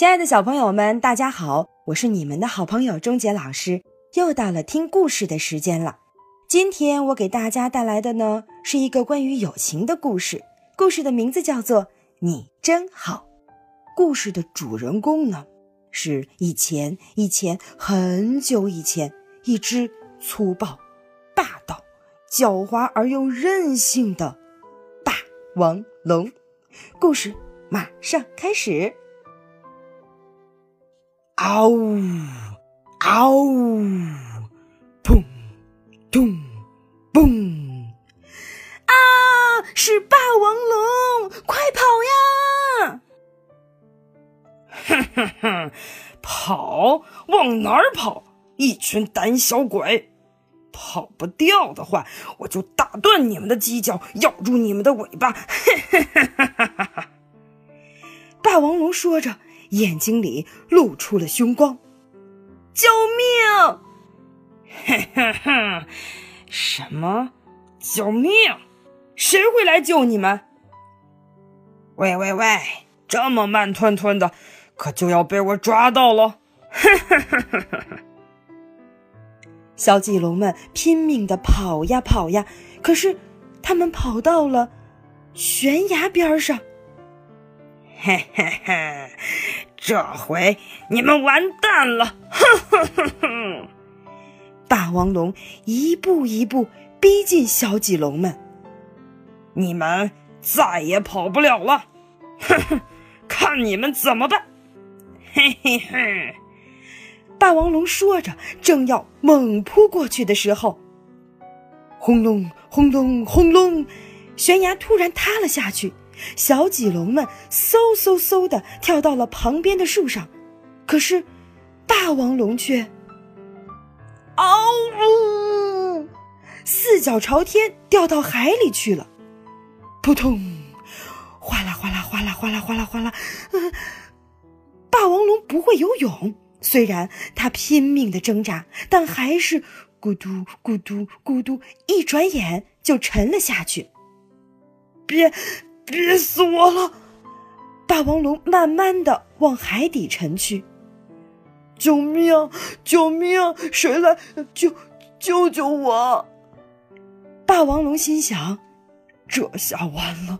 亲爱的小朋友们，大家好，我是你们的好朋友钟杰老师。又到了听故事的时间了。今天我给大家带来的呢，是一个关于友情的故事。故事的名字叫做《你真好》。故事的主人公呢，是以前以前很久以前一只粗暴、霸道、狡猾而又任性的霸王龙。故事马上开始。嗷呜，嗷呜，砰，咚，嘣！啊，是霸王龙，快跑呀！哼哼哼，跑往哪儿跑？一群胆小鬼！跑不掉的话，我就打断你们的犄角，咬住你们的尾巴！哈哈哈哈哈！霸王龙说着。眼睛里露出了凶光，救命！什么？救命？谁会来救你们？喂喂喂！这么慢吞吞的，可就要被我抓到了！嘿嘿嘿嘿嘿！小棘龙们拼命的跑呀跑呀，可是他们跑到了悬崖边上。嘿嘿嘿，这回你们完蛋了！哼哼哼哼！霸王龙一步一步逼近小棘龙们，你们再也跑不了了！哼哼，看你们怎么办！嘿嘿嘿！霸王龙说着，正要猛扑过去的时候，轰隆轰隆轰隆，悬崖突然塌了下去。小棘龙们嗖嗖嗖的跳到了旁边的树上，可是，霸王龙却，嗷呜，四脚朝天掉到海里去了，扑通，哗啦哗啦哗啦哗啦哗啦哗啦。霸王龙不会游泳，虽然它拼命的挣扎，但还是咕嘟咕嘟咕嘟，一转眼就沉了下去。别。憋死我了！霸王龙慢慢的往海底沉去。救命！救命！谁来救救救我？霸王龙心想：这下完了！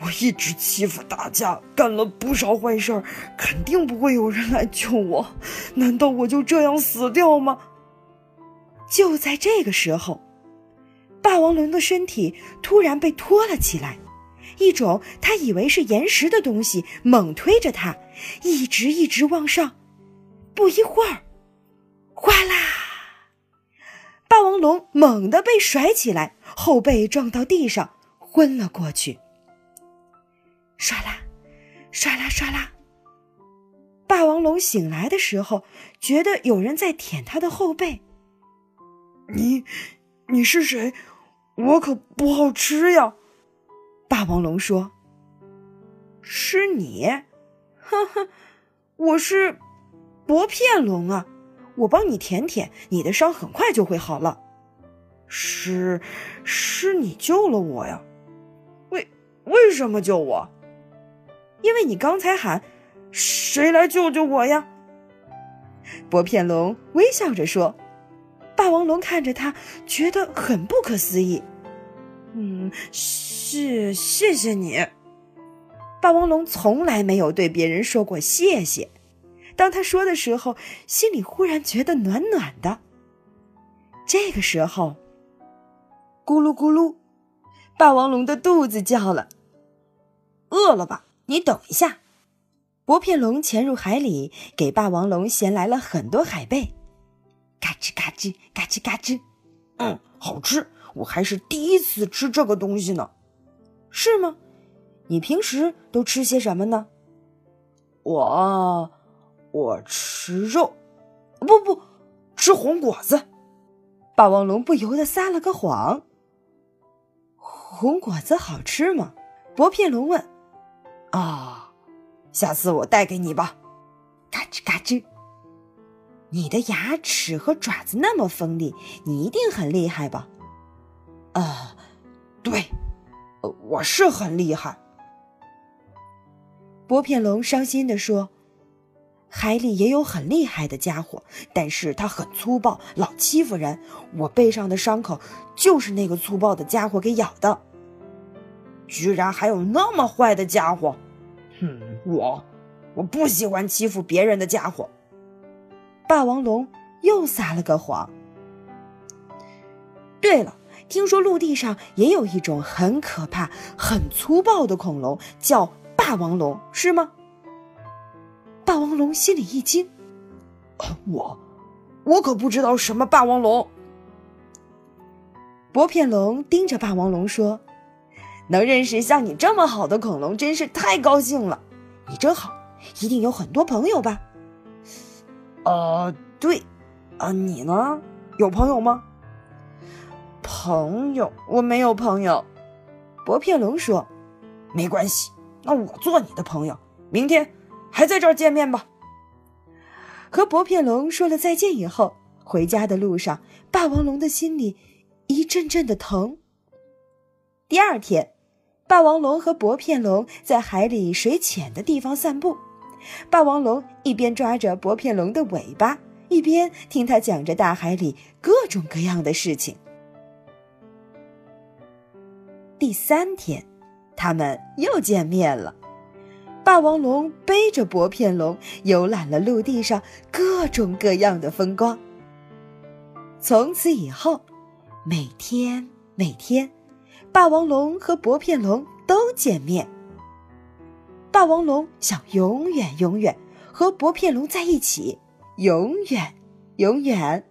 我一直欺负大家，干了不少坏事儿，肯定不会有人来救我。难道我就这样死掉吗？就在这个时候，霸王龙的身体突然被拖了起来。一种他以为是岩石的东西猛推着他，一直一直往上。不一会儿，哗啦！霸王龙猛地被甩起来，后背撞到地上，昏了过去。唰啦，唰啦，唰啦！霸王龙醒来的时候，觉得有人在舔他的后背。你，你是谁？我可不好吃呀！霸王龙说：“是你，哈哈，我是薄片龙啊！我帮你舔舔，你的伤很快就会好了。是，是你救了我呀？为为什么救我？因为你刚才喊‘谁来救救我呀’。”薄片龙微笑着说。霸王龙看着他，觉得很不可思议。嗯。是谢谢你，霸王龙从来没有对别人说过谢谢。当他说的时候，心里忽然觉得暖暖的。这个时候，咕噜咕噜，霸王龙的肚子叫了，饿了吧？你等一下。薄片龙潜入海里，给霸王龙衔来了很多海贝，嘎吱嘎吱嘎吱嘎吱，嗯，好吃，我还是第一次吃这个东西呢。是吗？你平时都吃些什么呢？我，我吃肉，不不，吃红果子。霸王龙不由得撒了个谎。红果子好吃吗？薄片龙问。啊，下次我带给你吧。嘎吱嘎吱。你的牙齿和爪子那么锋利，你一定很厉害吧？啊，对。我是很厉害，薄片龙伤心的说：“海里也有很厉害的家伙，但是他很粗暴，老欺负人。我背上的伤口就是那个粗暴的家伙给咬的。居然还有那么坏的家伙！哼，我我不喜欢欺负别人的家伙。霸王龙又撒了个谎。对了，听说陆地上也有一种很可怕、很粗暴的恐龙，叫霸王龙，是吗？霸王龙心里一惊，我，我可不知道什么霸王龙。薄片龙盯着霸王龙说：“能认识像你这么好的恐龙，真是太高兴了。你真好，一定有很多朋友吧？”“呃，对，啊，你呢？有朋友吗？”“朋友，我没有朋友。”薄片龙说：“没关系，那我做你的朋友。明天。”还在这儿见面吧。和薄片龙说了再见以后，回家的路上，霸王龙的心里一阵阵的疼。第二天，霸王龙和薄片龙在海里水浅的地方散步。霸王龙一边抓着薄片龙的尾巴，一边听他讲着大海里各种各样的事情。第三天，他们又见面了。霸王龙背着薄片龙游览了陆地上各种各样的风光。从此以后，每天每天，霸王龙和薄片龙都见面。霸王龙想永远永远和薄片龙在一起，永远永远。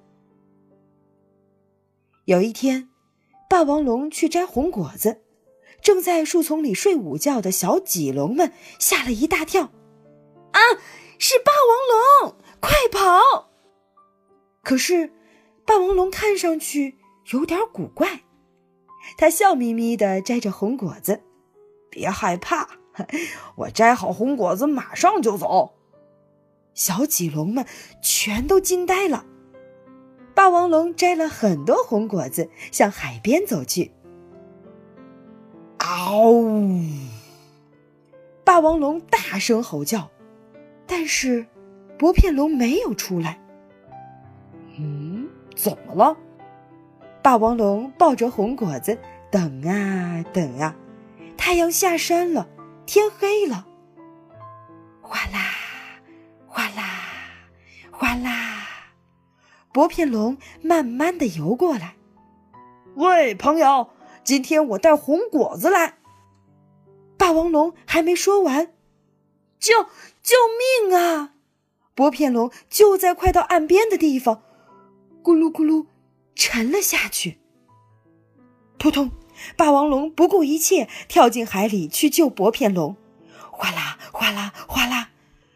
有一天，霸王龙去摘红果子。正在树丛里睡午觉的小棘龙们吓了一大跳，啊，是霸王龙！快跑！可是，霸王龙看上去有点古怪，他笑眯眯的摘着红果子，别害怕，我摘好红果子马上就走。小棘龙们全都惊呆了。霸王龙摘了很多红果子，向海边走去。嗷！霸王龙大声吼叫，但是薄片龙没有出来。嗯，怎么了？霸王龙抱着红果子等啊等啊，太阳下山了，天黑了。哗啦，哗啦，哗啦，薄片龙慢慢的游过来。喂，朋友。今天我带红果子来。霸王龙还没说完，救救命啊！薄片龙就在快到岸边的地方，咕噜咕噜沉了下去。扑通！霸王龙不顾一切跳进海里去救薄片龙。哗啦哗啦哗啦！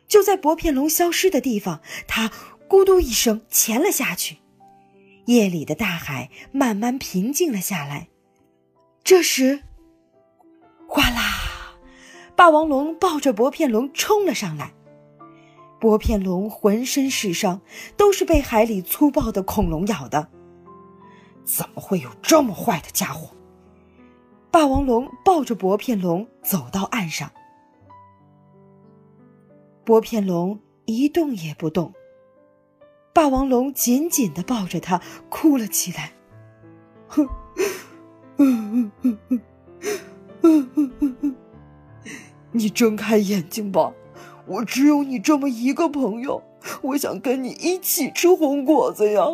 就在薄片龙消失的地方，它咕嘟一声潜了下去。夜里的大海慢慢平静了下来。这时，哗啦！霸王龙抱着薄片龙冲了上来。薄片龙浑身是伤，都是被海里粗暴的恐龙咬的。怎么会有这么坏的家伙？霸王龙抱着薄片龙走到岸上。薄片龙一动也不动。霸王龙紧紧的抱着它，哭了起来。哼。你睁开眼睛吧，我只有你这么一个朋友，我想跟你一起吃红果子呀。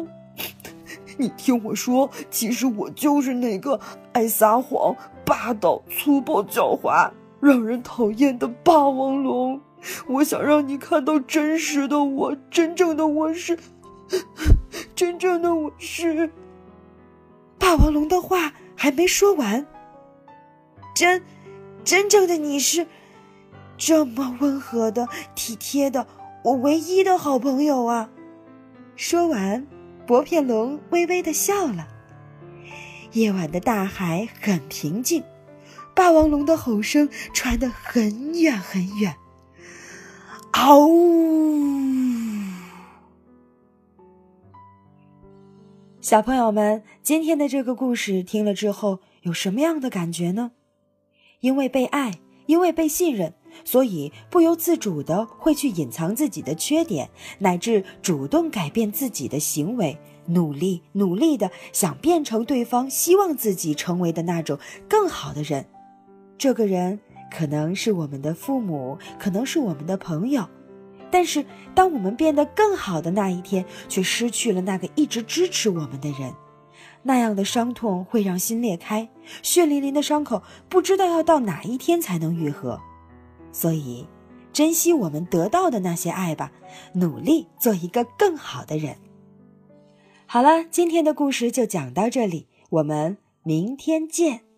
你听我说，其实我就是那个爱撒谎、霸道、粗暴、狡猾、让人讨厌的霸王龙。我想让你看到真实的我，真正的我是，真正的我是。霸王龙的话。还没说完，真真正的你是这么温和的、体贴的，我唯一的好朋友啊！说完，薄片龙微微的笑了。夜晚的大海很平静，霸王龙的吼声传得很远很远。嗷呜！小朋友们，今天的这个故事听了之后有什么样的感觉呢？因为被爱，因为被信任，所以不由自主的会去隐藏自己的缺点，乃至主动改变自己的行为，努力努力的想变成对方希望自己成为的那种更好的人。这个人可能是我们的父母，可能是我们的朋友，但是当我们变得更好的那一天，却失去了那个一直支持我们的人，那样的伤痛会让心裂开，血淋淋的伤口不知道要到哪一天才能愈合。所以，珍惜我们得到的那些爱吧，努力做一个更好的人。好了，今天的故事就讲到这里，我们明天见。